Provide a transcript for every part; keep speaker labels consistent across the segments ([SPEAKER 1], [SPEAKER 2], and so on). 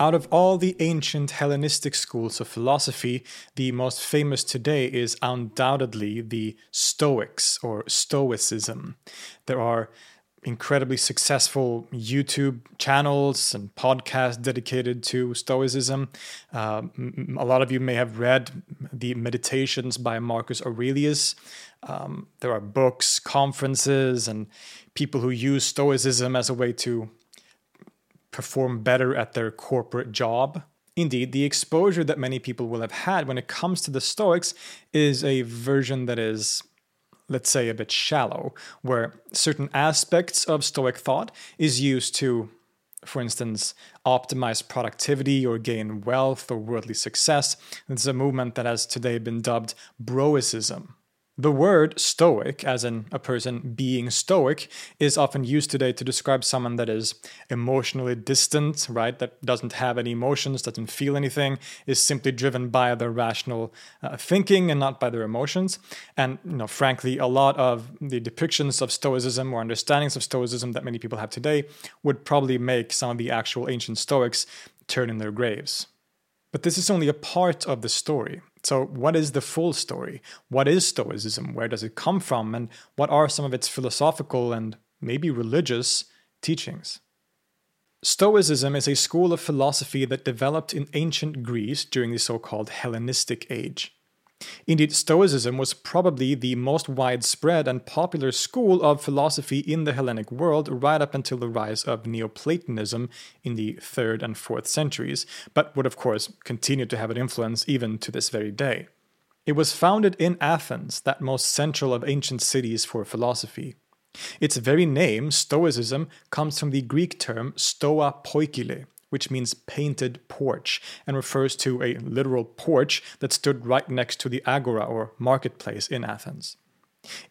[SPEAKER 1] Out of all the ancient Hellenistic schools of philosophy, the most famous today is undoubtedly the Stoics or Stoicism. There are incredibly successful YouTube channels and podcasts dedicated to Stoicism. Uh, a lot of you may have read the Meditations by Marcus Aurelius. Um, there are books, conferences, and people who use Stoicism as a way to perform better at their corporate job. Indeed, the exposure that many people will have had when it comes to the Stoics is a version that is, let's say, a bit shallow, where certain aspects of Stoic thought is used to, for instance, optimize productivity or gain wealth or worldly success. It's a movement that has today been dubbed Broicism. The word stoic, as in a person being stoic, is often used today to describe someone that is emotionally distant, right? That doesn't have any emotions, doesn't feel anything, is simply driven by their rational uh, thinking and not by their emotions. And, you know, frankly, a lot of the depictions of stoicism or understandings of stoicism that many people have today would probably make some of the actual ancient stoics turn in their graves. But this is only a part of the story. So, what is the full story? What is Stoicism? Where does it come from? And what are some of its philosophical and maybe religious teachings? Stoicism is a school of philosophy that developed in ancient Greece during the so called Hellenistic age. Indeed, Stoicism was probably the most widespread and popular school of philosophy in the Hellenic world right up until the rise of Neoplatonism in the 3rd and 4th centuries, but would of course continue to have an influence even to this very day. It was founded in Athens, that most central of ancient cities for philosophy. Its very name, Stoicism, comes from the Greek term stoa poikile, which means painted porch, and refers to a literal porch that stood right next to the agora or marketplace in Athens.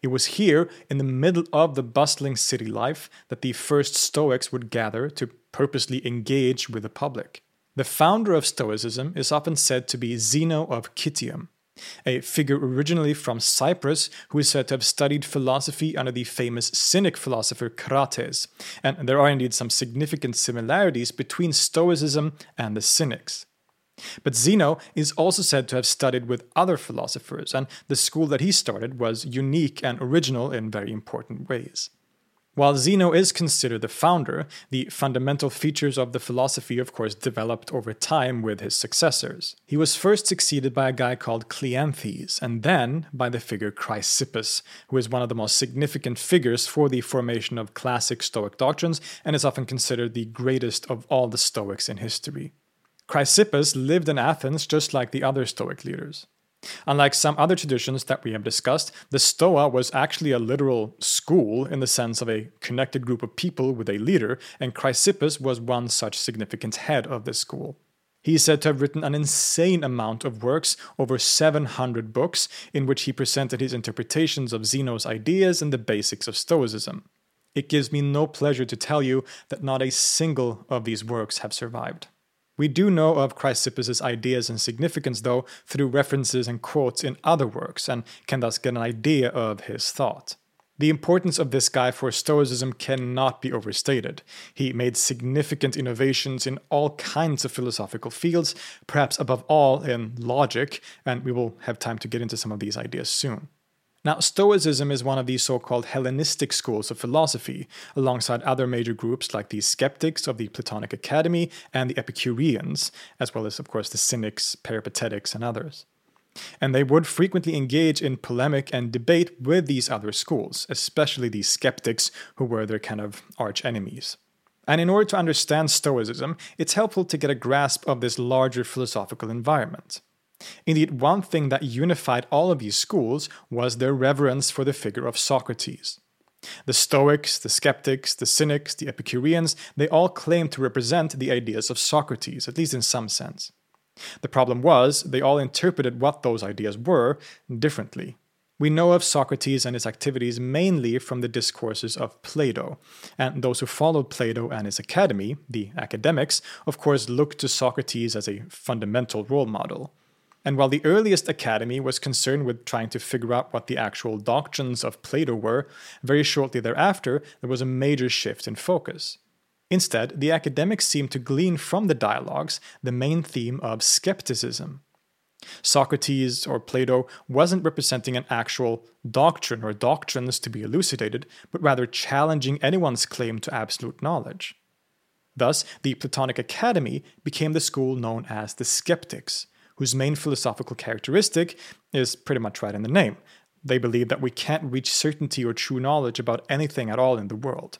[SPEAKER 1] It was here, in the middle of the bustling city life, that the first Stoics would gather to purposely engage with the public. The founder of Stoicism is often said to be Zeno of Citium. A figure originally from Cyprus who is said to have studied philosophy under the famous Cynic philosopher Crates. And there are indeed some significant similarities between Stoicism and the Cynics. But Zeno is also said to have studied with other philosophers, and the school that he started was unique and original in very important ways. While Zeno is considered the founder, the fundamental features of the philosophy, of course, developed over time with his successors. He was first succeeded by a guy called Cleanthes, and then by the figure Chrysippus, who is one of the most significant figures for the formation of classic Stoic doctrines and is often considered the greatest of all the Stoics in history. Chrysippus lived in Athens just like the other Stoic leaders. Unlike some other traditions that we have discussed, the Stoa was actually a literal school in the sense of a connected group of people with a leader, and Chrysippus was one such significant head of this school. He is said to have written an insane amount of works, over 700 books, in which he presented his interpretations of Zeno's ideas and the basics of Stoicism. It gives me no pleasure to tell you that not a single of these works have survived. We do know of Chrysippus' ideas and significance, though, through references and quotes in other works, and can thus get an idea of his thought. The importance of this guy for Stoicism cannot be overstated. He made significant innovations in all kinds of philosophical fields, perhaps above all in logic, and we will have time to get into some of these ideas soon. Now, Stoicism is one of these so called Hellenistic schools of philosophy, alongside other major groups like the skeptics of the Platonic Academy and the Epicureans, as well as, of course, the Cynics, Peripatetics, and others. And they would frequently engage in polemic and debate with these other schools, especially the skeptics, who were their kind of arch enemies. And in order to understand Stoicism, it's helpful to get a grasp of this larger philosophical environment. Indeed, one thing that unified all of these schools was their reverence for the figure of Socrates. The Stoics, the Skeptics, the Cynics, the Epicureans, they all claimed to represent the ideas of Socrates, at least in some sense. The problem was, they all interpreted what those ideas were differently. We know of Socrates and his activities mainly from the discourses of Plato, and those who followed Plato and his academy, the academics, of course looked to Socrates as a fundamental role model. And while the earliest academy was concerned with trying to figure out what the actual doctrines of Plato were, very shortly thereafter there was a major shift in focus. Instead, the academics seemed to glean from the dialogues the main theme of skepticism. Socrates or Plato wasn't representing an actual doctrine or doctrines to be elucidated, but rather challenging anyone's claim to absolute knowledge. Thus, the Platonic Academy became the school known as the Skeptics, whose main philosophical characteristic is pretty much right in the name. They believe that we can't reach certainty or true knowledge about anything at all in the world.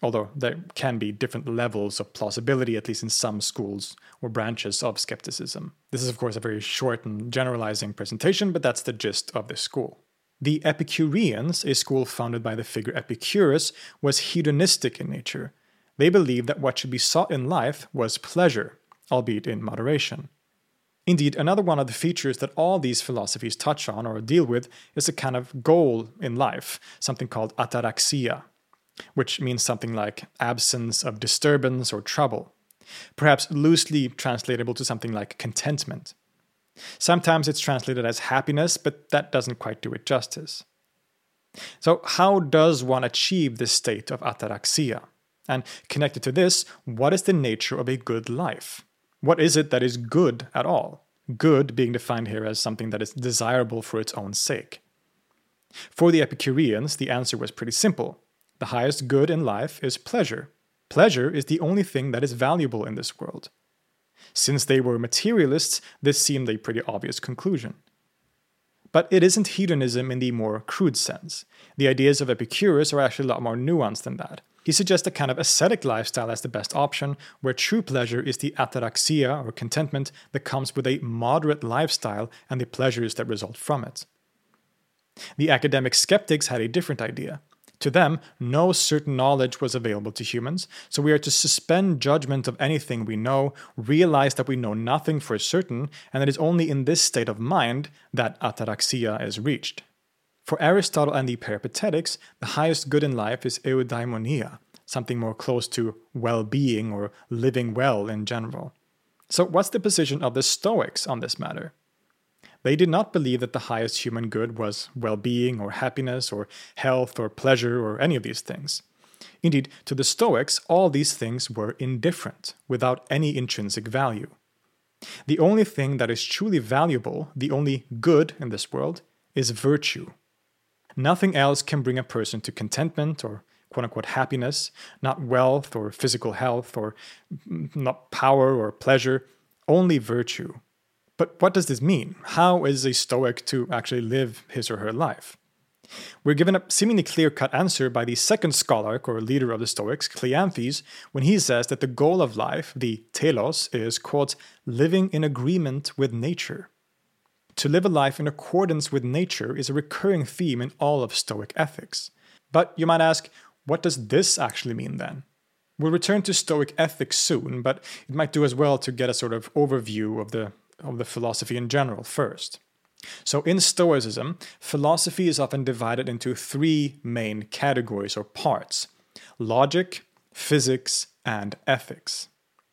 [SPEAKER 1] Although there can be different levels of plausibility, at least in some schools or branches of skepticism. This is, of course, a very short and generalizing presentation, but that's the gist of this school. The Epicureans, a school founded by the figure Epicurus, was hedonistic in nature. They believed that what should be sought in life was pleasure, albeit in moderation. Indeed, another one of the features that all these philosophies touch on or deal with is a kind of goal in life, something called ataraxia, which means something like absence of disturbance or trouble, perhaps loosely translatable to something like contentment. Sometimes it's translated as happiness, but that doesn't quite do it justice. So, how does one achieve this state of ataraxia? And connected to this, what is the nature of a good life? What is it that is good at all? Good being defined here as something that is desirable for its own sake. For the Epicureans, the answer was pretty simple. The highest good in life is pleasure. Pleasure is the only thing that is valuable in this world. Since they were materialists, this seemed a pretty obvious conclusion. But it isn't hedonism in the more crude sense. The ideas of Epicurus are actually a lot more nuanced than that. He suggests a kind of ascetic lifestyle as the best option, where true pleasure is the ataraxia or contentment that comes with a moderate lifestyle and the pleasures that result from it. The academic skeptics had a different idea. To them, no certain knowledge was available to humans, so we are to suspend judgment of anything we know, realize that we know nothing for certain, and it is only in this state of mind that ataraxia is reached. For Aristotle and the Peripatetics, the highest good in life is eudaimonia, something more close to well being or living well in general. So, what's the position of the Stoics on this matter? They did not believe that the highest human good was well being or happiness or health or pleasure or any of these things. Indeed, to the Stoics, all these things were indifferent, without any intrinsic value. The only thing that is truly valuable, the only good in this world, is virtue. Nothing else can bring a person to contentment or quote unquote happiness, not wealth or physical health or mm, not power or pleasure, only virtue. But what does this mean? How is a Stoic to actually live his or her life? We're given a seemingly clear cut answer by the second scholar or leader of the Stoics, Cleanthes, when he says that the goal of life, the telos, is, quote, living in agreement with nature. To live a life in accordance with nature is a recurring theme in all of Stoic ethics. But you might ask, what does this actually mean then? We'll return to Stoic ethics soon, but it might do as well to get a sort of overview of the, of the philosophy in general first. So, in Stoicism, philosophy is often divided into three main categories or parts logic, physics, and ethics.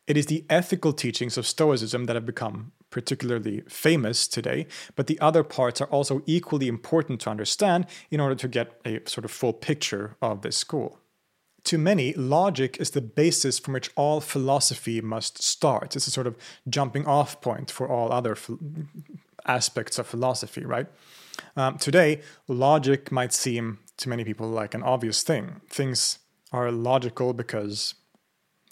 [SPEAKER 1] It is the ethical teachings of Stoicism that have become particularly famous today, but the other parts are also equally important to understand in order to get a sort of full picture of this school. To many, logic is the basis from which all philosophy must start. It's a sort of jumping off point for all other aspects of philosophy, right? Um, today, logic might seem to many people like an obvious thing. Things are logical because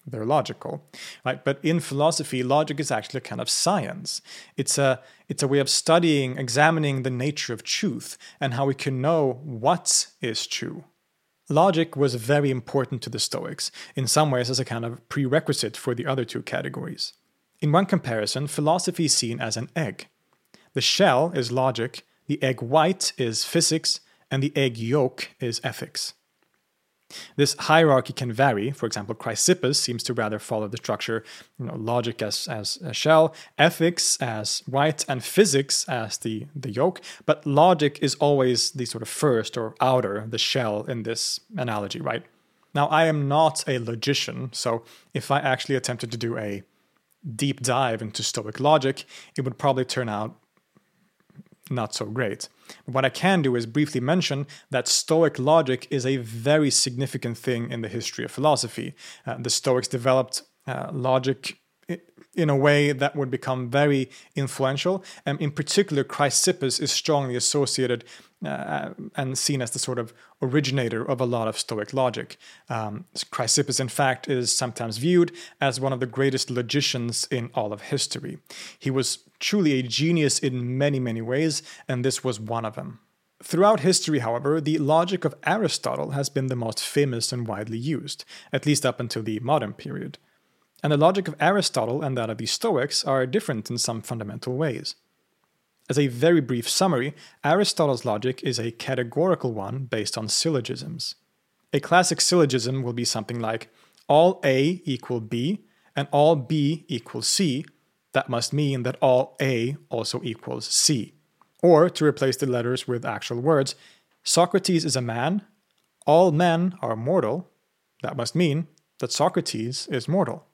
[SPEAKER 1] they're logical, right? But in philosophy, logic is actually a kind of science. It's a it's a way of studying, examining the nature of truth and how we can know what is true. Logic was very important to the Stoics, in some ways as a kind of prerequisite for the other two categories. In one comparison, philosophy is seen as an egg. The shell is logic, the egg white is physics, and the egg yolk is ethics. This hierarchy can vary. For example, Chrysippus seems to rather follow the structure you know, logic as, as a shell, ethics as white, and physics as the, the yolk. But logic is always the sort of first or outer, the shell in this analogy, right? Now, I am not a logician, so if I actually attempted to do a deep dive into Stoic logic, it would probably turn out not so great. What I can do is briefly mention that Stoic logic is a very significant thing in the history of philosophy. Uh, the Stoics developed uh, logic in a way that would become very influential. And in particular, Chrysippus is strongly associated uh, and seen as the sort of originator of a lot of Stoic logic. Um, Chrysippus, in fact, is sometimes viewed as one of the greatest logicians in all of history. He was truly a genius in many, many ways, and this was one of them. Throughout history, however, the logic of Aristotle has been the most famous and widely used, at least up until the modern period and the logic of Aristotle and that of the Stoics are different in some fundamental ways. As a very brief summary, Aristotle's logic is a categorical one based on syllogisms. A classic syllogism will be something like all A equal B and all B equals C. That must mean that all A also equals C. Or, to replace the letters with actual words, Socrates is a man, all men are mortal. That must mean that Socrates is mortal.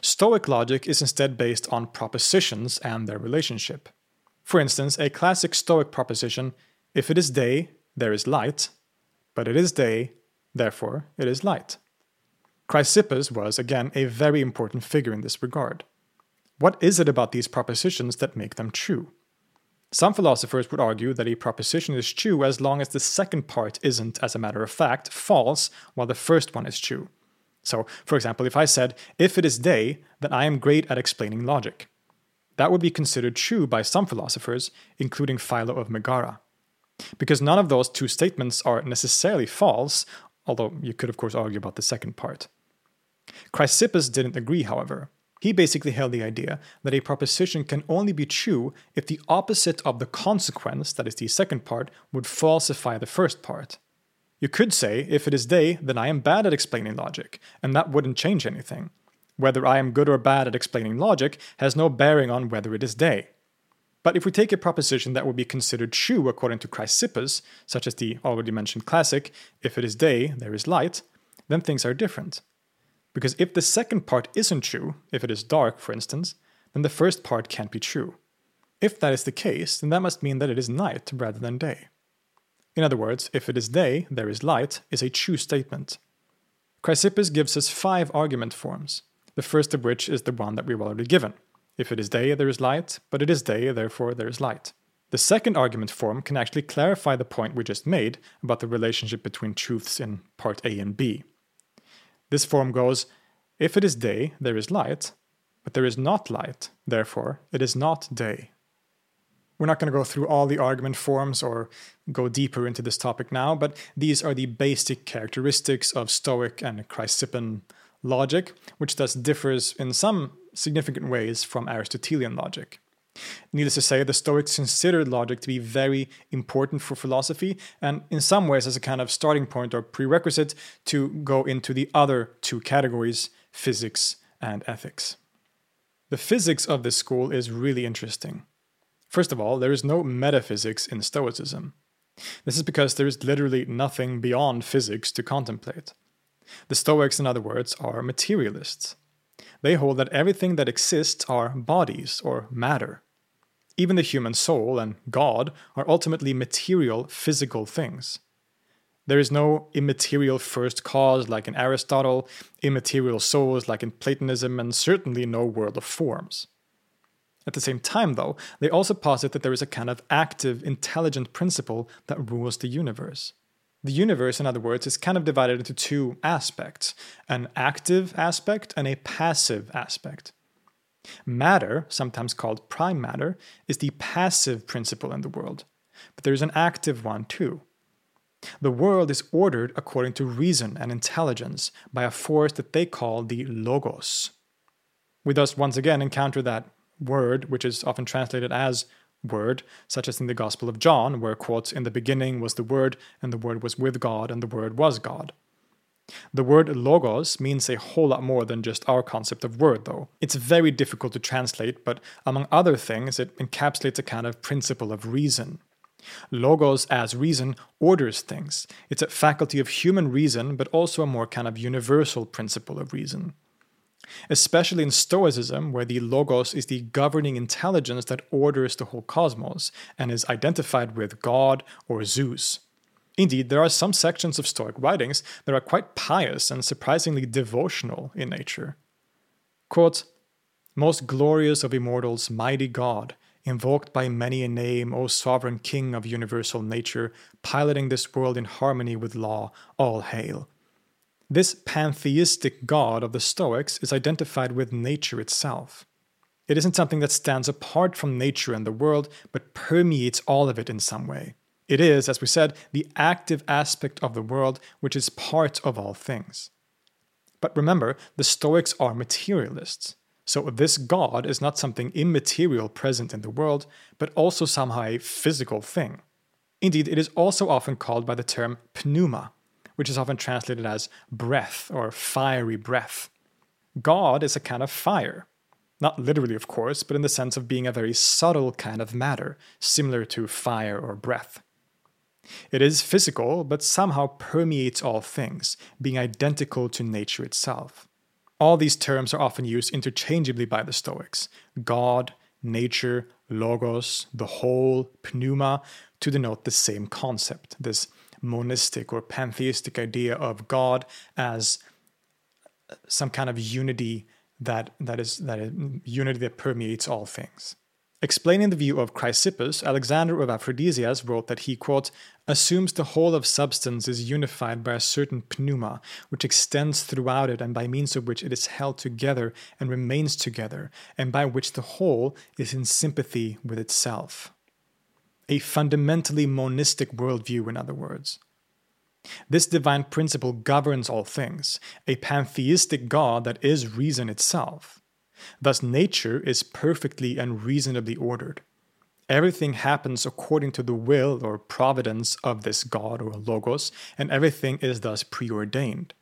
[SPEAKER 1] Stoic logic is instead based on propositions and their relationship. For instance, a classic Stoic proposition if it is day, there is light, but it is day, therefore it is light. Chrysippus was, again, a very important figure in this regard. What is it about these propositions that make them true? Some philosophers would argue that a proposition is true as long as the second part isn't, as a matter of fact, false, while the first one is true. So, for example, if I said, if it is day, then I am great at explaining logic. That would be considered true by some philosophers, including Philo of Megara. Because none of those two statements are necessarily false, although you could, of course, argue about the second part. Chrysippus didn't agree, however. He basically held the idea that a proposition can only be true if the opposite of the consequence, that is the second part, would falsify the first part. You could say, if it is day, then I am bad at explaining logic, and that wouldn't change anything. Whether I am good or bad at explaining logic has no bearing on whether it is day. But if we take a proposition that would be considered true according to Chrysippus, such as the already mentioned classic, if it is day, there is light, then things are different. Because if the second part isn't true, if it is dark, for instance, then the first part can't be true. If that is the case, then that must mean that it is night rather than day. In other words, if it is day, there is light, is a true statement. Chrysippus gives us five argument forms, the first of which is the one that we've already given. If it is day, there is light, but it is day, therefore there is light. The second argument form can actually clarify the point we just made about the relationship between truths in part A and B. This form goes If it is day, there is light, but there is not light, therefore it is not day. We're not going to go through all the argument forms or go deeper into this topic now, but these are the basic characteristics of Stoic and Chrysippan logic, which thus differs in some significant ways from Aristotelian logic. Needless to say, the Stoics considered logic to be very important for philosophy, and in some ways as a kind of starting point or prerequisite to go into the other two categories physics and ethics. The physics of this school is really interesting. First of all, there is no metaphysics in Stoicism. This is because there is literally nothing beyond physics to contemplate. The Stoics, in other words, are materialists. They hold that everything that exists are bodies or matter. Even the human soul and God are ultimately material, physical things. There is no immaterial first cause like in Aristotle, immaterial souls like in Platonism, and certainly no world of forms. At the same time, though, they also posit that there is a kind of active, intelligent principle that rules the universe. The universe, in other words, is kind of divided into two aspects an active aspect and a passive aspect. Matter, sometimes called prime matter, is the passive principle in the world, but there is an active one too. The world is ordered according to reason and intelligence by a force that they call the logos. We thus once again encounter that word, which is often translated as word, such as in the Gospel of John, where, quotes, in the beginning was the Word, and the Word was with God, and the Word was God. The word logos means a whole lot more than just our concept of word, though. It's very difficult to translate, but among other things, it encapsulates a kind of principle of reason. Logos as reason orders things. It's a faculty of human reason, but also a more kind of universal principle of reason especially in Stoicism, where the Logos is the governing intelligence that orders the whole cosmos and is identified with God or Zeus. Indeed, there are some sections of Stoic writings that are quite pious and surprisingly devotional in nature. Quote, Most glorious of immortals, mighty God, invoked by many a name, O sovereign King of universal nature, piloting this world in harmony with law, all hail. This pantheistic god of the Stoics is identified with nature itself. It isn't something that stands apart from nature and the world, but permeates all of it in some way. It is, as we said, the active aspect of the world which is part of all things. But remember, the Stoics are materialists. So this God is not something immaterial present in the world, but also somehow a physical thing. Indeed, it is also often called by the term pneuma, which is often translated as breath or fiery breath. God is a kind of fire. Not literally, of course, but in the sense of being a very subtle kind of matter, similar to fire or breath. It is physical, but somehow permeates all things, being identical to nature itself. All these terms are often used interchangeably by the Stoics God, nature, logos, the whole, pneuma, to denote the same concept, this monistic or pantheistic idea of God as some kind of unity that that is that is unity that permeates all things. Explaining the view of Chrysippus, Alexander of Aphrodisias wrote that he, quote, assumes the whole of substance is unified by a certain pneuma, which extends throughout it and by means of which it is held together and remains together, and by which the whole is in sympathy with itself a fundamentally monistic worldview, in other words. This divine principle governs all things, a pantheistic God that is reason itself. Thus, nature is perfectly and reasonably ordered. Everything happens according to the will or providence of this God or Logos, and everything is thus preordained.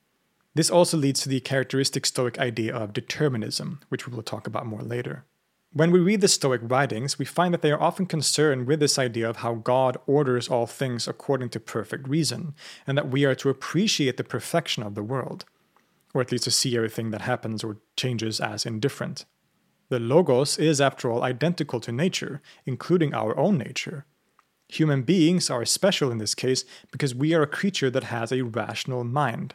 [SPEAKER 1] This also leads to the characteristic Stoic idea of determinism, which we will talk about more later. When we read the Stoic writings, we find that they are often concerned with this idea of how God orders all things according to perfect reason, and that we are to appreciate the perfection of the world, or at least to see everything that happens or changes as indifferent. The Logos is, after all, identical to nature, including our own nature. Human beings are special in this case because we are a creature that has a rational mind.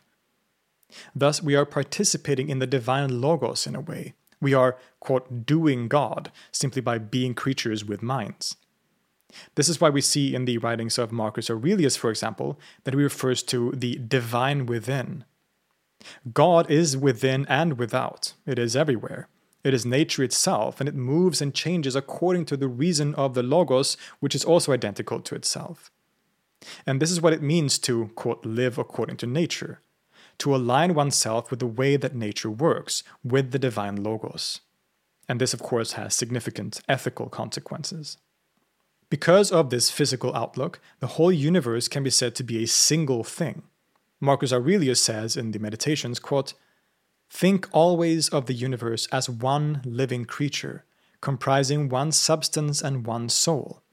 [SPEAKER 1] Thus, we are participating in the divine Logos in a way. We are, quote, doing God simply by being creatures with minds. This is why we see in the writings of Marcus Aurelius, for example, that he refers to the divine within. God is within and without, it is everywhere. It is nature itself, and it moves and changes according to the reason of the Logos, which is also identical to itself. And this is what it means to, quote, live according to nature, to align oneself with the way that nature works, with the divine Logos. And this, of course, has significant ethical consequences. Because of this physical outlook, the whole universe can be said to be a single thing. Marcus Aurelius says in the Meditations, quote, Think always of the universe as one living creature, comprising one substance and one soul.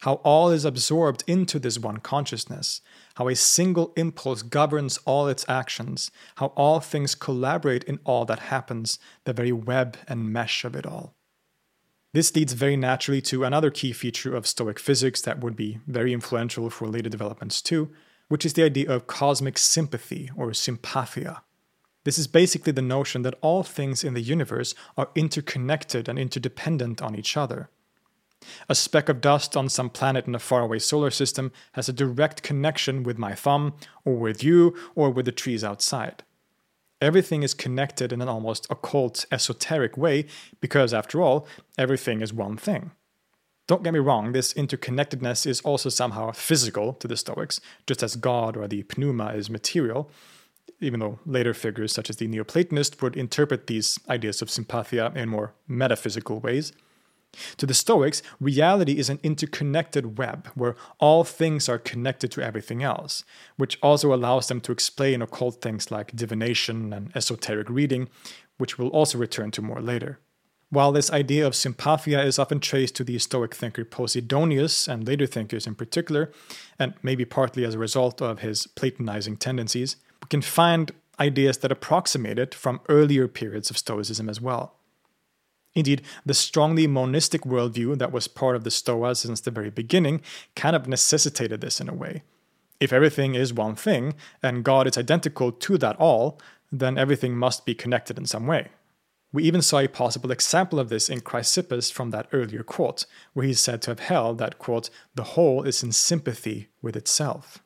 [SPEAKER 1] How all is absorbed into this one consciousness, how a single impulse governs all its actions, how all things collaborate in all that happens, the very web and mesh of it all. This leads very naturally to another key feature of Stoic physics that would be very influential for later developments too, which is the idea of cosmic sympathy or sympathia. This is basically the notion that all things in the universe are interconnected and interdependent on each other. A speck of dust on some planet in a faraway solar system has a direct connection with my thumb, or with you, or with the trees outside. Everything is connected in an almost occult, esoteric way because, after all, everything is one thing. Don't get me wrong, this interconnectedness is also somehow physical to the Stoics, just as God or the pneuma is material, even though later figures such as the Neoplatonist would interpret these ideas of sympathia in more metaphysical ways. To the Stoics, reality is an interconnected web where all things are connected to everything else, which also allows them to explain occult things like divination and esoteric reading, which we'll also return to more later. While this idea of sympathia is often traced to the Stoic thinker Posidonius and later thinkers in particular, and maybe partly as a result of his Platonizing tendencies, we can find ideas that approximate it from earlier periods of Stoicism as well. Indeed, the strongly monistic worldview that was part of the Stoa since the very beginning kind of necessitated this in a way. If everything is one thing, and God is identical to that all, then everything must be connected in some way. We even saw a possible example of this in Chrysippus from that earlier quote, where he is said to have held that, quote, the whole is in sympathy with itself.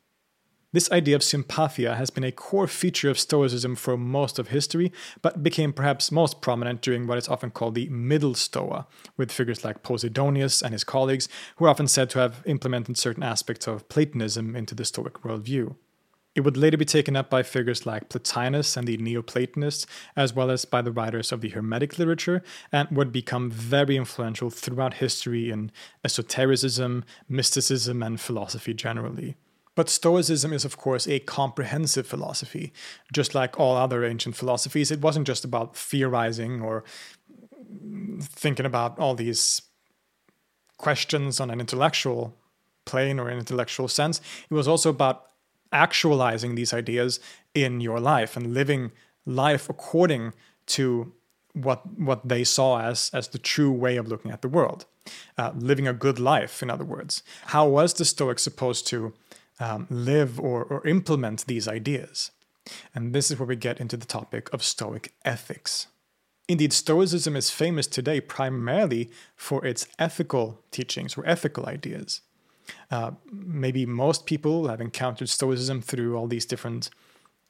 [SPEAKER 1] This idea of sympathia has been a core feature of Stoicism for most of history, but became perhaps most prominent during what is often called the Middle Stoa, with figures like Posidonius and his colleagues, who are often said to have implemented certain aspects of Platonism into the Stoic worldview. It would later be taken up by figures like Plotinus and the Neoplatonists, as well as by the writers of the Hermetic literature, and would become very influential throughout history in esotericism, mysticism, and philosophy generally. But Stoicism is, of course, a comprehensive philosophy. Just like all other ancient philosophies, it wasn't just about theorizing or thinking about all these questions on an intellectual plane or an intellectual sense. It was also about actualizing these ideas in your life and living life according to what what they saw as as the true way of looking at the world, uh, living a good life. In other words, how was the Stoic supposed to um, live or, or implement these ideas. And this is where we get into the topic of Stoic ethics. Indeed, Stoicism is famous today primarily for its ethical teachings or ethical ideas. Uh, maybe most people have encountered Stoicism through all these different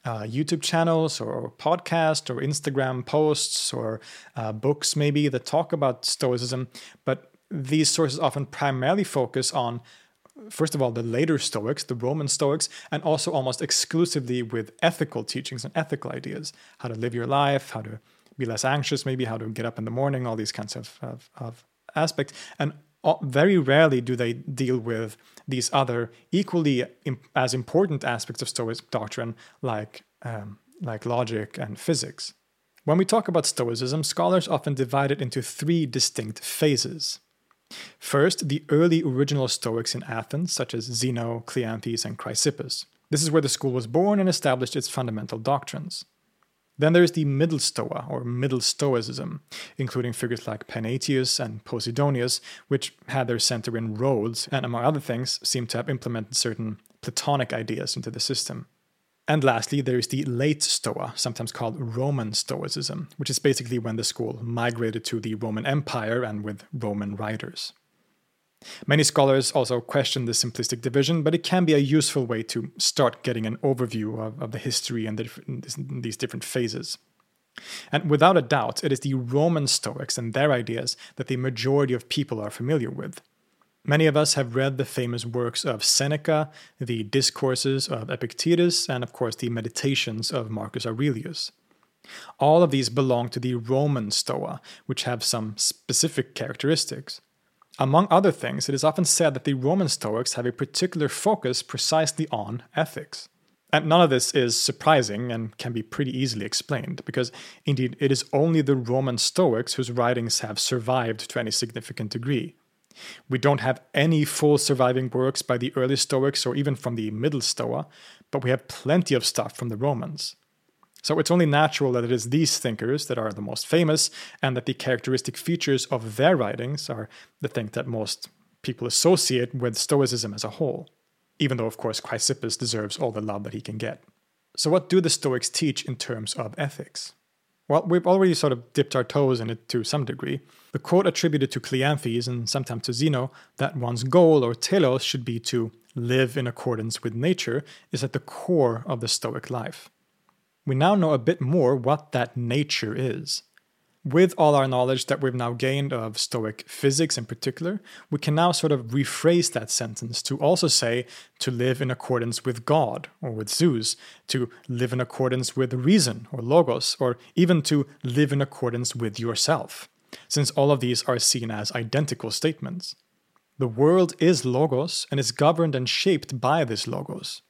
[SPEAKER 1] uh, YouTube channels or podcasts or Instagram posts or uh, books, maybe that talk about Stoicism, but these sources often primarily focus on first of all, the later Stoics, the Roman Stoics, and also almost exclusively with ethical teachings and ethical ideas how to live your life, how to be less anxious, maybe how to get up in the morning, all these kinds of, of, of aspects. And very rarely do they deal with these other equally imp- as important aspects of Stoic doctrine, like, um, like logic and physics. When we talk about Stoicism, scholars often divide it into three distinct phases. First, the early original Stoics in Athens, such as Zeno, Cleanthes, and Chrysippus. This is where the school was born and established its fundamental doctrines. Then there's the Middle Stoa, or Middle Stoicism, including figures like Panaetius and Posidonius, which had their center in Rhodes, and among other things, seem to have implemented certain Platonic ideas into the system. And lastly, there is the late Stoa, sometimes called Roman Stoicism, which is basically when the school migrated to the Roman Empire and with Roman writers. Many scholars also question this simplistic division, but it can be a useful way to start getting an overview of, of the history and the, these different phases. And without a doubt, it is the Roman Stoics and their ideas that the majority of people are familiar with. Many of us have read the famous works of Seneca, the discourses of Epictetus, and of course the meditations of Marcus Aurelius. All of these belong to the Roman Stoa, which have some specific characteristics. Among other things, it is often said that the Roman Stoics have a particular focus precisely on ethics. And none of this is surprising and can be pretty easily explained, because indeed it is only the Roman Stoics whose writings have survived to any significant degree. We don't have any full surviving works by the early Stoics or even from the Middle Stoa, but we have plenty of stuff from the Romans. So it's only natural that it is these thinkers that are the most famous, and that the characteristic features of their writings are the thing that most people associate with Stoicism as a whole. Even though, of course, Chrysippus deserves all the love that he can get. So, what do the Stoics teach in terms of ethics? Well, we've already sort of dipped our toes in it to some degree. The quote attributed to Cleanthes and sometimes to Zeno that one's goal or telos should be to live in accordance with nature is at the core of the Stoic life. We now know a bit more what that nature is. With all our knowledge that we've now gained of Stoic physics in particular, we can now sort of rephrase that sentence to also say to live in accordance with God or with Zeus, to live in accordance with reason or logos, or even to live in accordance with yourself, since all of these are seen as identical statements. The world is logos and is governed and shaped by this logos.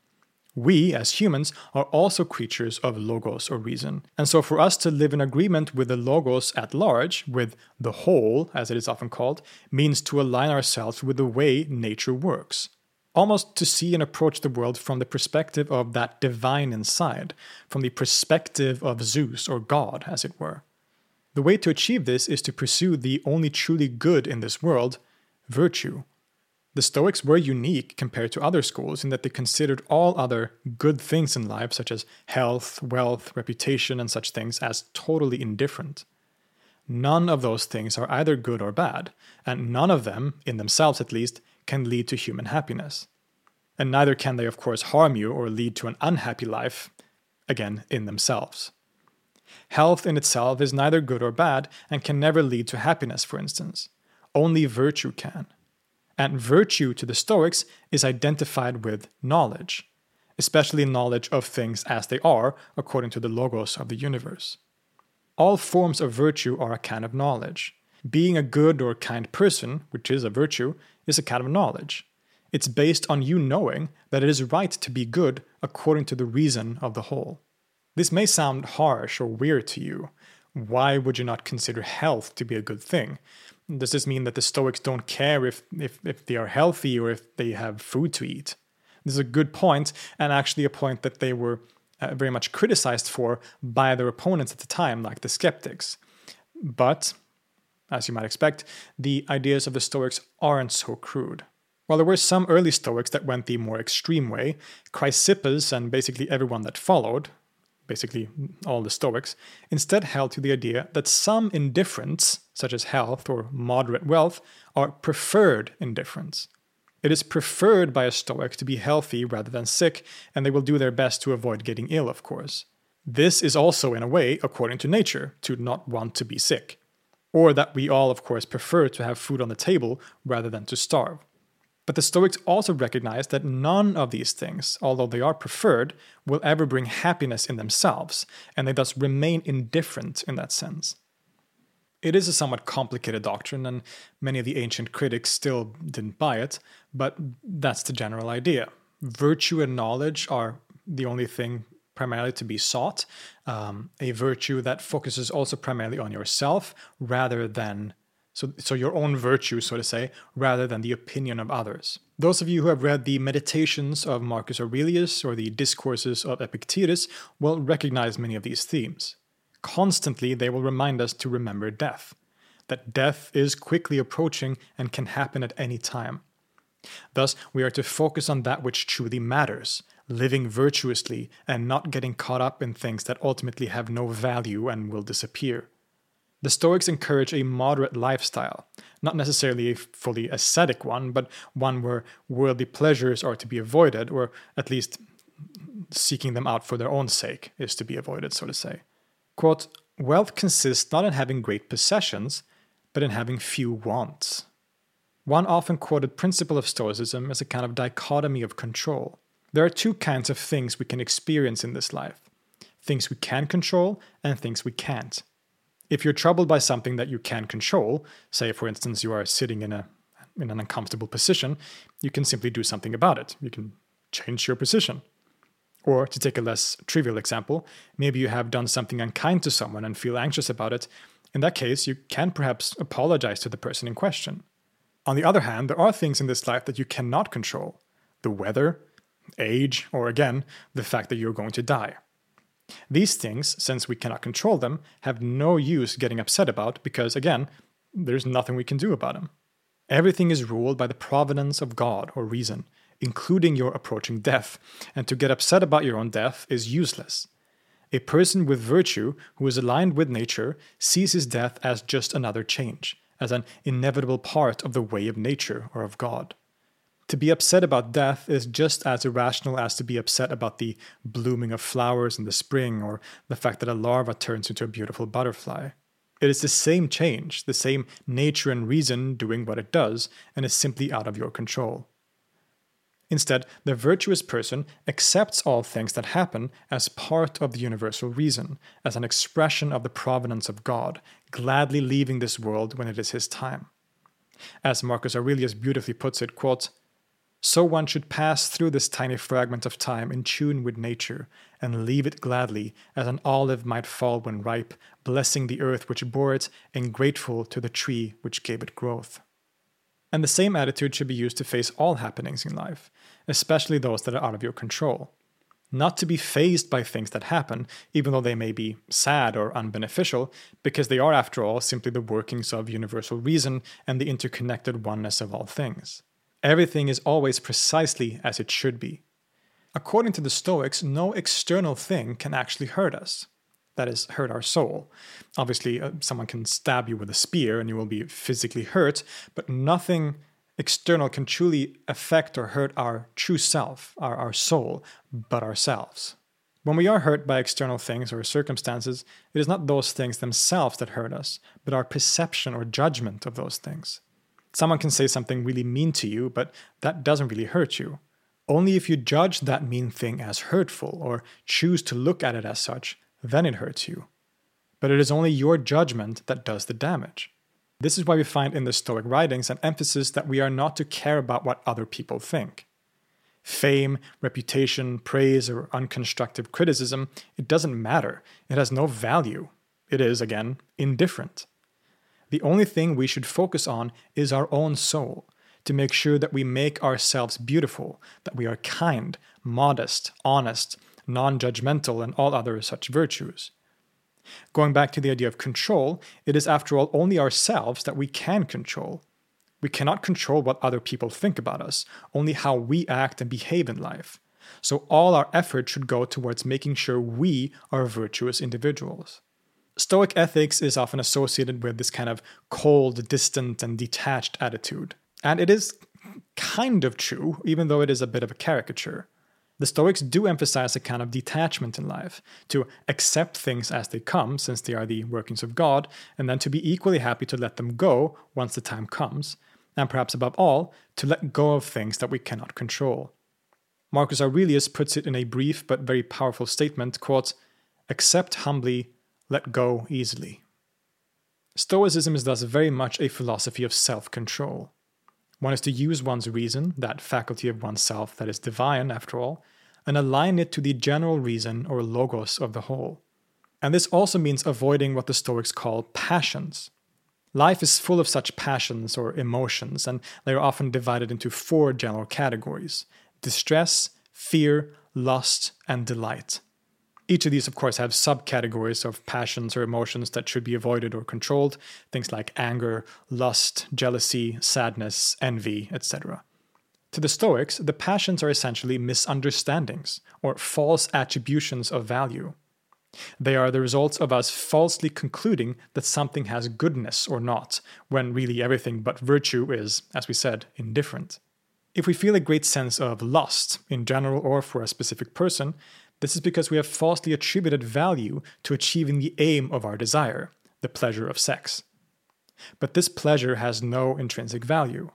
[SPEAKER 1] We, as humans, are also creatures of logos or reason. And so, for us to live in agreement with the logos at large, with the whole, as it is often called, means to align ourselves with the way nature works. Almost to see and approach the world from the perspective of that divine inside, from the perspective of Zeus or God, as it were. The way to achieve this is to pursue the only truly good in this world virtue. The Stoics were unique compared to other schools in that they considered all other good things in life, such as health, wealth, reputation, and such things, as totally indifferent. None of those things are either good or bad, and none of them, in themselves at least, can lead to human happiness. And neither can they, of course, harm you or lead to an unhappy life, again, in themselves. Health in itself is neither good or bad and can never lead to happiness, for instance. Only virtue can and virtue to the Stoics is identified with knowledge, especially knowledge of things as they are according to the logos of the universe. All forms of virtue are a kind of knowledge. Being a good or kind person, which is a virtue, is a kind of knowledge. It's based on you knowing that it is right to be good according to the reason of the whole. This may sound harsh or weird to you. Why would you not consider health to be a good thing? Does this mean that the Stoics don't care if, if, if they are healthy or if they have food to eat? This is a good point, and actually a point that they were uh, very much criticized for by their opponents at the time, like the skeptics. But, as you might expect, the ideas of the Stoics aren't so crude. While there were some early Stoics that went the more extreme way, Chrysippus and basically everyone that followed, basically all the Stoics, instead held to the idea that some indifference, such as health or moderate wealth, are preferred indifference. It is preferred by a Stoic to be healthy rather than sick, and they will do their best to avoid getting ill, of course. This is also, in a way, according to nature, to not want to be sick. Or that we all, of course, prefer to have food on the table rather than to starve. But the Stoics also recognize that none of these things, although they are preferred, will ever bring happiness in themselves, and they thus remain indifferent in that sense. It is a somewhat complicated doctrine, and many of the ancient critics still didn't buy it, but that's the general idea. Virtue and knowledge are the only thing primarily to be sought, um, a virtue that focuses also primarily on yourself rather than so, so your own virtue, so to say, rather than the opinion of others. Those of you who have read the Meditations of Marcus Aurelius or the Discourses of Epictetus will recognize many of these themes. Constantly they will remind us to remember death, that death is quickly approaching and can happen at any time. Thus, we are to focus on that which truly matters, living virtuously and not getting caught up in things that ultimately have no value and will disappear. The Stoics encourage a moderate lifestyle, not necessarily a fully ascetic one, but one where worldly pleasures are to be avoided, or at least seeking them out for their own sake is to be avoided, so to say. Quote, Wealth consists not in having great possessions, but in having few wants. One often quoted principle of Stoicism is a kind of dichotomy of control. There are two kinds of things we can experience in this life things we can control and things we can't. If you're troubled by something that you can control, say for instance you are sitting in a in an uncomfortable position, you can simply do something about it. You can change your position. Or to take a less trivial example, maybe you have done something unkind to someone and feel anxious about it. In that case, you can perhaps apologize to the person in question. On the other hand, there are things in this life that you cannot control the weather, age, or again, the fact that you're going to die. These things, since we cannot control them, have no use getting upset about because, again, there's nothing we can do about them. Everything is ruled by the providence of God or reason, including your approaching death, and to get upset about your own death is useless. A person with virtue who is aligned with nature sees his death as just another change, as an inevitable part of the way of nature or of God. To be upset about death is just as irrational as to be upset about the blooming of flowers in the spring or the fact that a larva turns into a beautiful butterfly. It is the same change, the same nature and reason doing what it does, and is simply out of your control. Instead, the virtuous person accepts all things that happen as part of the universal reason, as an expression of the providence of God, gladly leaving this world when it is his time. As Marcus Aurelius beautifully puts it, quote, so one should pass through this tiny fragment of time in tune with nature, and leave it gladly, as an olive might fall when ripe, blessing the earth which bore it, and grateful to the tree which gave it growth. And the same attitude should be used to face all happenings in life, especially those that are out of your control. Not to be fazed by things that happen, even though they may be sad or unbeneficial, because they are, after all, simply the workings of universal reason and the interconnected oneness of all things. Everything is always precisely as it should be. According to the Stoics, no external thing can actually hurt us that is, hurt our soul. Obviously, uh, someone can stab you with a spear and you will be physically hurt, but nothing external can truly affect or hurt our true self, our, our soul, but ourselves. When we are hurt by external things or circumstances, it is not those things themselves that hurt us, but our perception or judgment of those things. Someone can say something really mean to you, but that doesn't really hurt you. Only if you judge that mean thing as hurtful or choose to look at it as such, then it hurts you. But it is only your judgment that does the damage. This is why we find in the Stoic writings an emphasis that we are not to care about what other people think. Fame, reputation, praise, or unconstructive criticism, it doesn't matter. It has no value. It is, again, indifferent. The only thing we should focus on is our own soul, to make sure that we make ourselves beautiful, that we are kind, modest, honest, non judgmental, and all other such virtues. Going back to the idea of control, it is after all only ourselves that we can control. We cannot control what other people think about us, only how we act and behave in life. So all our effort should go towards making sure we are virtuous individuals. Stoic ethics is often associated with this kind of cold, distant, and detached attitude. And it is kind of true, even though it is a bit of a caricature. The Stoics do emphasize a kind of detachment in life, to accept things as they come, since they are the workings of God, and then to be equally happy to let them go once the time comes, and perhaps above all, to let go of things that we cannot control. Marcus Aurelius puts it in a brief but very powerful statement quote, Accept humbly, let go easily. Stoicism is thus very much a philosophy of self control. One is to use one's reason, that faculty of oneself that is divine, after all, and align it to the general reason or logos of the whole. And this also means avoiding what the Stoics call passions. Life is full of such passions or emotions, and they are often divided into four general categories distress, fear, lust, and delight. Each of these, of course, have subcategories of passions or emotions that should be avoided or controlled, things like anger, lust, jealousy, sadness, envy, etc. To the Stoics, the passions are essentially misunderstandings or false attributions of value. They are the results of us falsely concluding that something has goodness or not, when really everything but virtue is, as we said, indifferent. If we feel a great sense of lust, in general or for a specific person, this is because we have falsely attributed value to achieving the aim of our desire, the pleasure of sex. But this pleasure has no intrinsic value.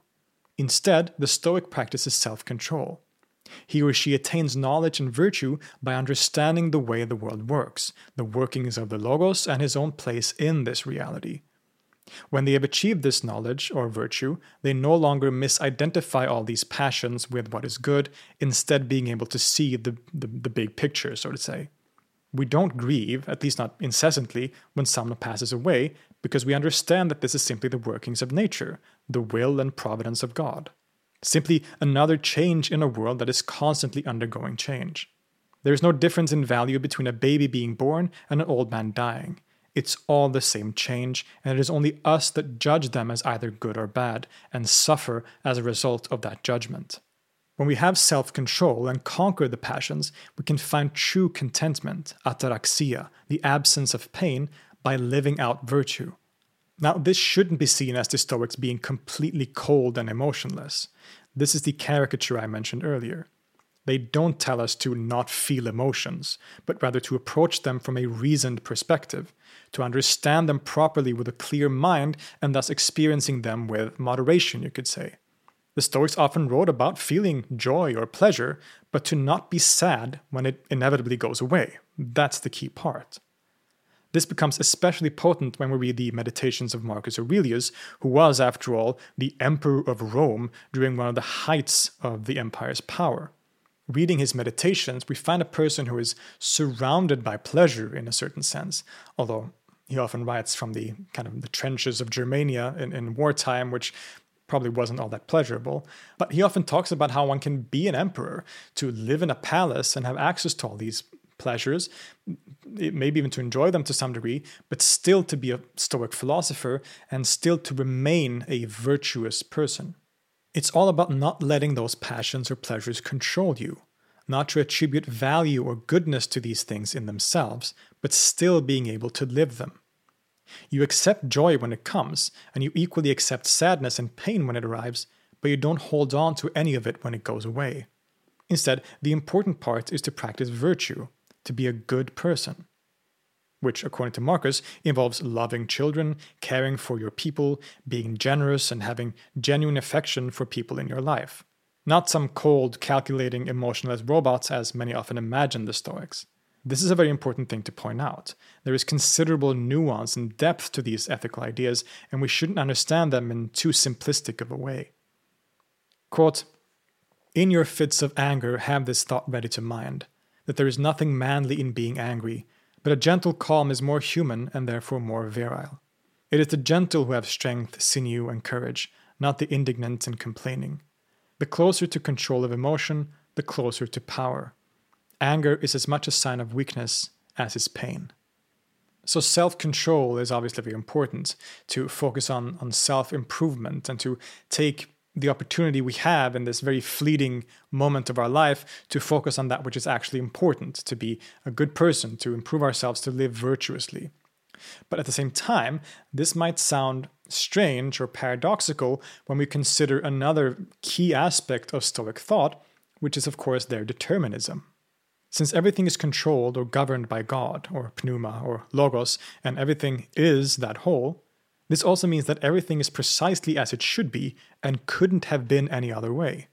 [SPEAKER 1] Instead, the Stoic practices self control. He or she attains knowledge and virtue by understanding the way the world works, the workings of the Logos, and his own place in this reality. When they have achieved this knowledge or virtue, they no longer misidentify all these passions with what is good, instead, being able to see the, the, the, big picture, so to say. We don't grieve, at least not incessantly, when someone passes away, because we understand that this is simply the workings of nature, the will and providence of God. Simply another change in a world that is constantly undergoing change. There is no difference in value between a baby being born and an old man dying. It's all the same change, and it is only us that judge them as either good or bad, and suffer as a result of that judgment. When we have self control and conquer the passions, we can find true contentment, ataraxia, the absence of pain, by living out virtue. Now, this shouldn't be seen as the Stoics being completely cold and emotionless. This is the caricature I mentioned earlier. They don't tell us to not feel emotions, but rather to approach them from a reasoned perspective, to understand them properly with a clear mind and thus experiencing them with moderation, you could say. The Stoics often wrote about feeling joy or pleasure, but to not be sad when it inevitably goes away. That's the key part. This becomes especially potent when we read the Meditations of Marcus Aurelius, who was, after all, the Emperor of Rome during one of the heights of the empire's power. Reading his meditations, we find a person who is surrounded by pleasure in a certain sense, although he often writes from the kind of the trenches of Germania in, in wartime, which probably wasn't all that pleasurable. But he often talks about how one can be an emperor, to live in a palace and have access to all these pleasures, maybe even to enjoy them to some degree, but still to be a Stoic philosopher and still to remain a virtuous person. It's all about not letting those passions or pleasures control you, not to attribute value or goodness to these things in themselves, but still being able to live them. You accept joy when it comes, and you equally accept sadness and pain when it arrives, but you don't hold on to any of it when it goes away. Instead, the important part is to practice virtue, to be a good person which, according to Marcus, involves loving children, caring for your people, being generous, and having genuine affection for people in your life. Not some cold, calculating, emotionless robots as many often imagine the Stoics. This is a very important thing to point out. There is considerable nuance and depth to these ethical ideas, and we shouldn't understand them in too simplistic of a way. Quote, in your fits of anger, have this thought ready to mind that there is nothing manly in being angry, but a gentle calm is more human and therefore more virile. It is the gentle who have strength, sinew, and courage, not the indignant and complaining. The closer to control of emotion, the closer to power. Anger is as much a sign of weakness as is pain. So, self control is obviously very important to focus on, on self improvement and to take the opportunity we have in this very fleeting moment of our life to focus on that which is actually important, to be a good person, to improve ourselves, to live virtuously. But at the same time, this might sound strange or paradoxical when we consider another key aspect of Stoic thought, which is, of course, their determinism. Since everything is controlled or governed by God, or pneuma, or logos, and everything is that whole, this also means that everything is precisely as it should be and couldn't have been any other way.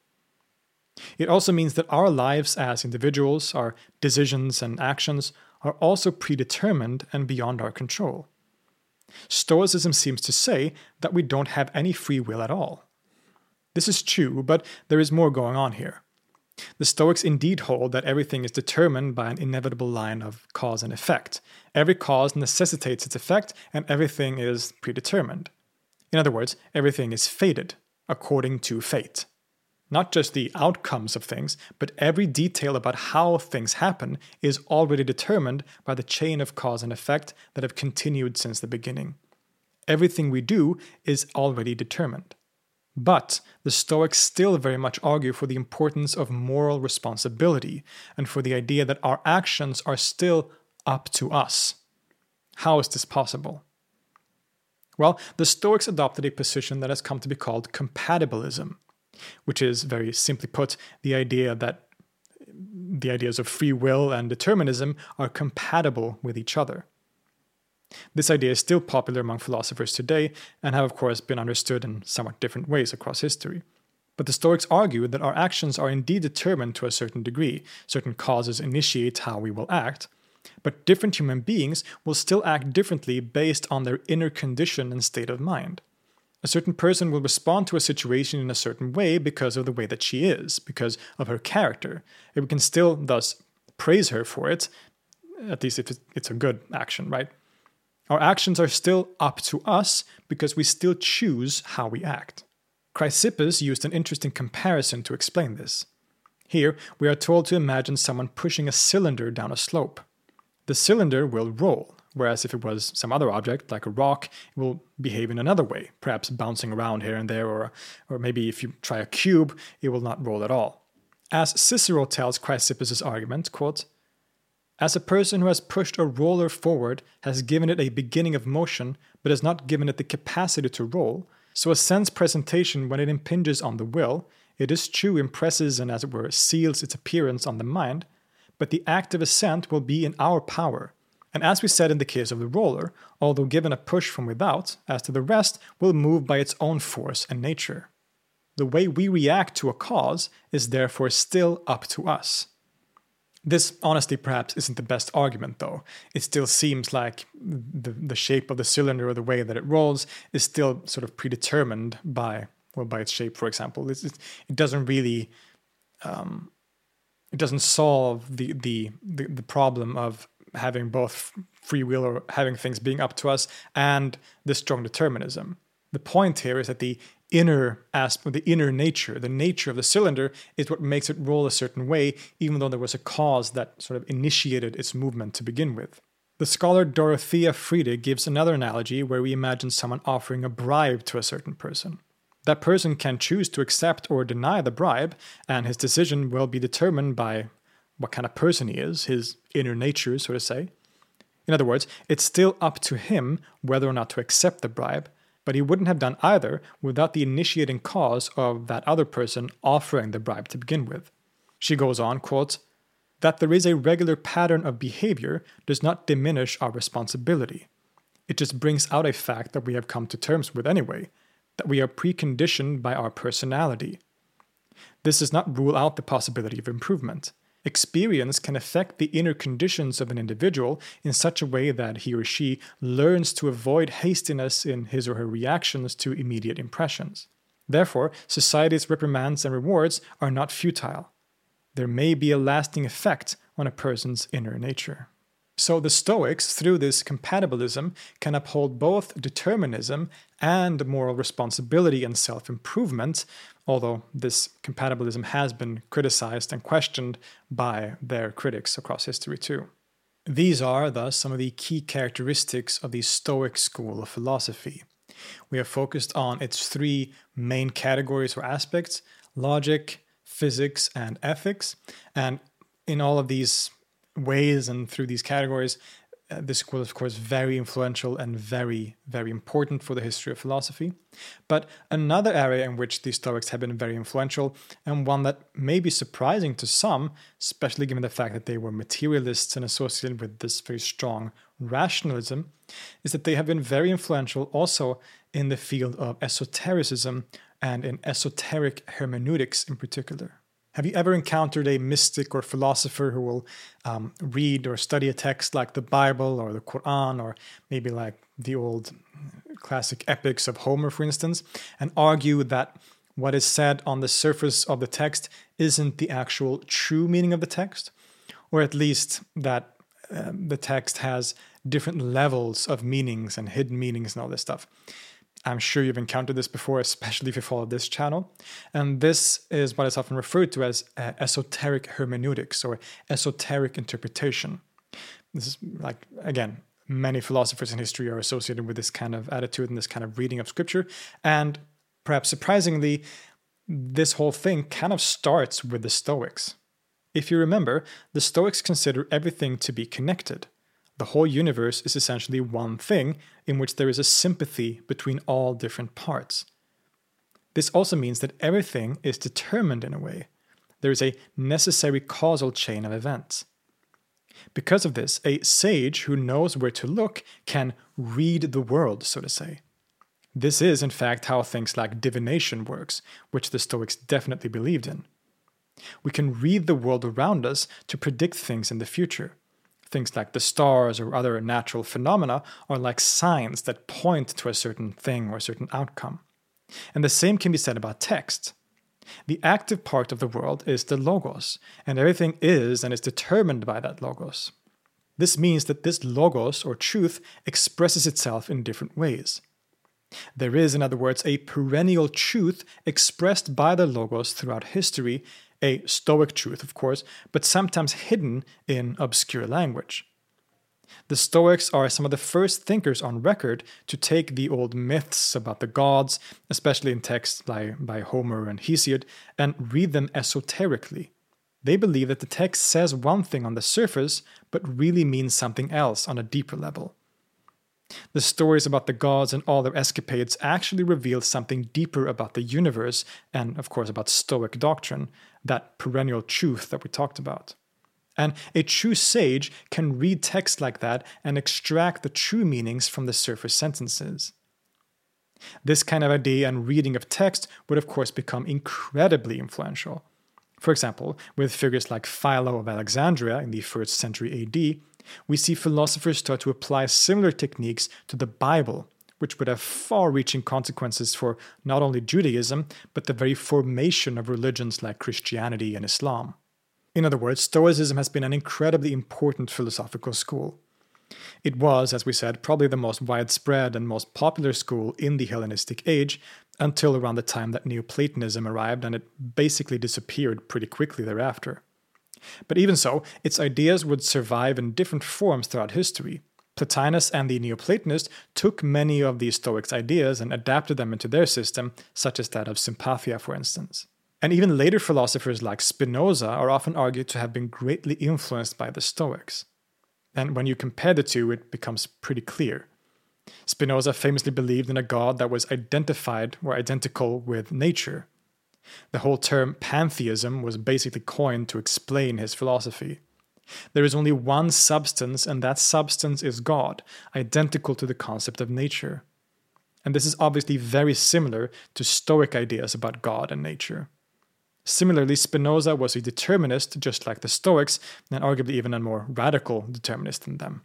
[SPEAKER 1] It also means that our lives as individuals, our decisions and actions, are also predetermined and beyond our control. Stoicism seems to say that we don't have any free will at all. This is true, but there is more going on here. The Stoics indeed hold that everything is determined by an inevitable line of cause and effect. Every cause necessitates its effect, and everything is predetermined. In other words, everything is fated, according to fate. Not just the outcomes of things, but every detail about how things happen is already determined by the chain of cause and effect that have continued since the beginning. Everything we do is already determined. But the Stoics still very much argue for the importance of moral responsibility and for the idea that our actions are still up to us. How is this possible? Well, the Stoics adopted a position that has come to be called compatibilism, which is very simply put the idea that the ideas of free will and determinism are compatible with each other. This idea is still popular among philosophers today and have, of course, been understood in somewhat different ways across history. But the Stoics argue that our actions are indeed determined to a certain degree, certain causes initiate how we will act, but different human beings will still act differently based on their inner condition and state of mind. A certain person will respond to a situation in a certain way because of the way that she is, because of her character. And we can still thus praise her for it, at least if it's a good action, right? Our actions are still up to us because we still choose how we act. Chrysippus used an interesting comparison to explain this. Here, we are told to imagine someone pushing a cylinder down a slope. The cylinder will roll, whereas if it was some other object, like a rock, it will behave in another way, perhaps bouncing around here and there, or, or maybe if you try a cube, it will not roll at all. As Cicero tells Chrysippus' argument, quote, as a person who has pushed a roller forward has given it a beginning of motion, but has not given it the capacity to roll, so a sense presentation, when it impinges on the will, it is true impresses and, as it were, seals its appearance on the mind, but the act of assent will be in our power. And as we said in the case of the roller, although given a push from without, as to the rest, will move by its own force and nature. The way we react to a cause is therefore still up to us. This honestly perhaps isn't the best argument though. It still seems like the, the shape of the cylinder or the way that it rolls is still sort of predetermined by well by its shape for example. It's, it doesn't really um, it doesn't solve the, the the the problem of having both free will or having things being up to us and the strong determinism. The point here is that the inner aspect, the inner nature, the nature of the cylinder is what makes it roll a certain way, even though there was a cause that sort of initiated its movement to begin with. The scholar Dorothea Frede gives another analogy where we imagine someone offering a bribe to a certain person. That person can choose to accept or deny the bribe, and his decision will be determined by what kind of person he is, his inner nature, so to say. In other words, it's still up to him whether or not to accept the bribe, but he wouldn't have done either without the initiating cause of that other person offering the bribe to begin with. She goes on, quote, that there is a regular pattern of behavior does not diminish our responsibility. It just brings out a fact that we have come to terms with anyway, that we are preconditioned by our personality. This does not rule out the possibility of improvement. Experience can affect the inner conditions of an individual in such a way that he or she learns to avoid hastiness in his or her reactions to immediate impressions. Therefore, society's reprimands and rewards are not futile. There may be a lasting effect on a person's inner nature. So the Stoics, through this compatibilism, can uphold both determinism and moral responsibility and self improvement, although this compatibilism has been criticized and questioned by their critics across history too. These are, thus, some of the key characteristics of the Stoic school of philosophy. We have focused on its three main categories or aspects logic, physics, and ethics. And in all of these ways and through these categories, uh, this is, of course, very influential and very, very important for the history of philosophy. But another area in which the Stoics have been very influential, and one that may be surprising to some, especially given the fact that they were materialists and associated with this very strong rationalism, is that they have been very influential also in the field of esotericism and in esoteric hermeneutics in particular. Have you ever encountered a mystic or philosopher who will um, read or study a text like the Bible or the Quran or maybe like the old classic epics of Homer, for instance, and argue that what is said on the surface of the text isn't the actual true meaning of the text, or at least that um, the text has different levels of meanings and hidden meanings and all this stuff? I'm sure you've encountered this before, especially if you follow this channel. And this is what is often referred to as uh, esoteric hermeneutics or esoteric interpretation. This is like, again, many philosophers in history are associated with this kind of attitude and this kind of reading of scripture. And perhaps surprisingly, this whole thing kind of starts with the Stoics. If you remember, the Stoics consider everything to be connected. The whole universe is essentially one thing in which there is a sympathy between all different parts. This also means that everything is determined in a way. There is a necessary causal chain of events. Because of this, a sage who knows where to look can read the world, so to say. This is, in fact, how things like divination works, which the Stoics definitely believed in. We can read the world around us to predict things in the future. Things like the stars or other natural phenomena are like signs that point to a certain thing or a certain outcome. And the same can be said about text. The active part of the world is the logos, and everything is and is determined by that logos. This means that this logos or truth expresses itself in different ways. There is, in other words, a perennial truth expressed by the Logos throughout history, a Stoic truth, of course, but sometimes hidden in obscure language. The Stoics are some of the first thinkers on record to take the old myths about the gods, especially in texts by, by Homer and Hesiod, and read them esoterically. They believe that the text says one thing on the surface, but really means something else on a deeper level. The stories about the gods and all their escapades actually reveal something deeper about the universe and, of course, about Stoic doctrine, that perennial truth that we talked about. And a true sage can read text like that and extract the true meanings from the surface sentences. This kind of idea and reading of text would, of course, become incredibly influential. For example, with figures like Philo of Alexandria in the 1st century AD, we see philosophers start to apply similar techniques to the Bible, which would have far reaching consequences for not only Judaism, but the very formation of religions like Christianity and Islam. In other words, Stoicism has been an incredibly important philosophical school. It was, as we said, probably the most widespread and most popular school in the Hellenistic age until around the time that Neoplatonism arrived and it basically disappeared pretty quickly thereafter. But even so, its ideas would survive in different forms throughout history. Plotinus and the Neoplatonists took many of the Stoics' ideas and adapted them into their system, such as that of sympathia, for instance. And even later philosophers like Spinoza are often argued to have been greatly influenced by the Stoics. And when you compare the two, it becomes pretty clear. Spinoza famously believed in a god that was identified or identical with nature, the whole term pantheism was basically coined to explain his philosophy. There is only one substance, and that substance is God, identical to the concept of nature. And this is obviously very similar to Stoic ideas about God and nature. Similarly, Spinoza was a determinist, just like the Stoics, and arguably even a more radical determinist than them.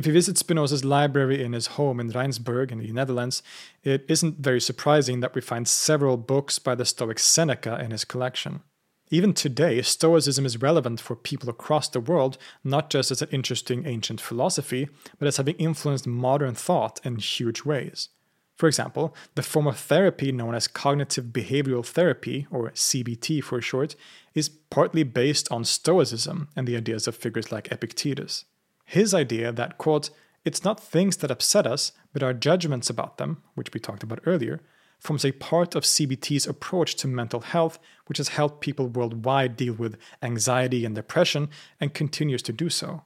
[SPEAKER 1] If you visit Spinoza's library in his home in Rijnsburg in the Netherlands, it isn't very surprising that we find several books by the Stoic Seneca in his collection. Even today, Stoicism is relevant for people across the world, not just as an interesting ancient philosophy, but as having influenced modern thought in huge ways. For example, the form of therapy known as cognitive behavioral therapy, or CBT for short, is partly based on Stoicism and the ideas of figures like Epictetus. His idea that, quote, it's not things that upset us, but our judgments about them, which we talked about earlier, forms a part of CBT's approach to mental health, which has helped people worldwide deal with anxiety and depression and continues to do so.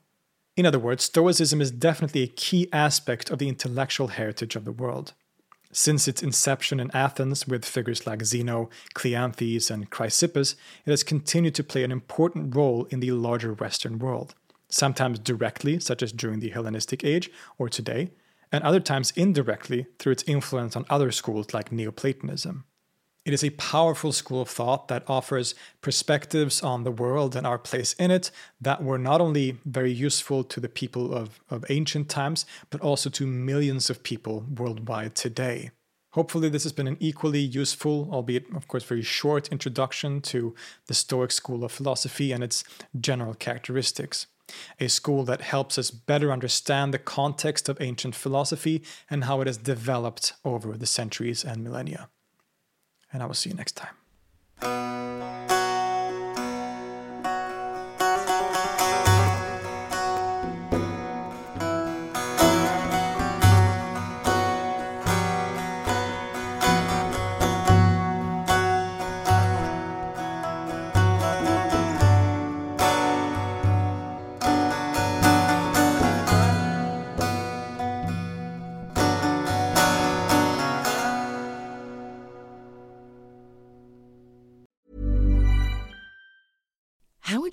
[SPEAKER 1] In other words, Stoicism is definitely a key aspect of the intellectual heritage of the world. Since its inception in Athens with figures like Zeno, Cleanthes, and Chrysippus, it has continued to play an important role in the larger Western world sometimes directly, such as during the Hellenistic Age or today, and other times indirectly through its influence on other schools like Neoplatonism. It is a powerful school of thought that offers perspectives on the world and our place in it that were not only very useful to the people of, of ancient times, but also to millions of people worldwide today. Hopefully, this has been an equally useful, albeit of course very short, introduction to the Stoic school of philosophy and its general characteristics. A school that helps us better understand the context of ancient philosophy and how it has developed over the centuries and millennia. And I will see you next time.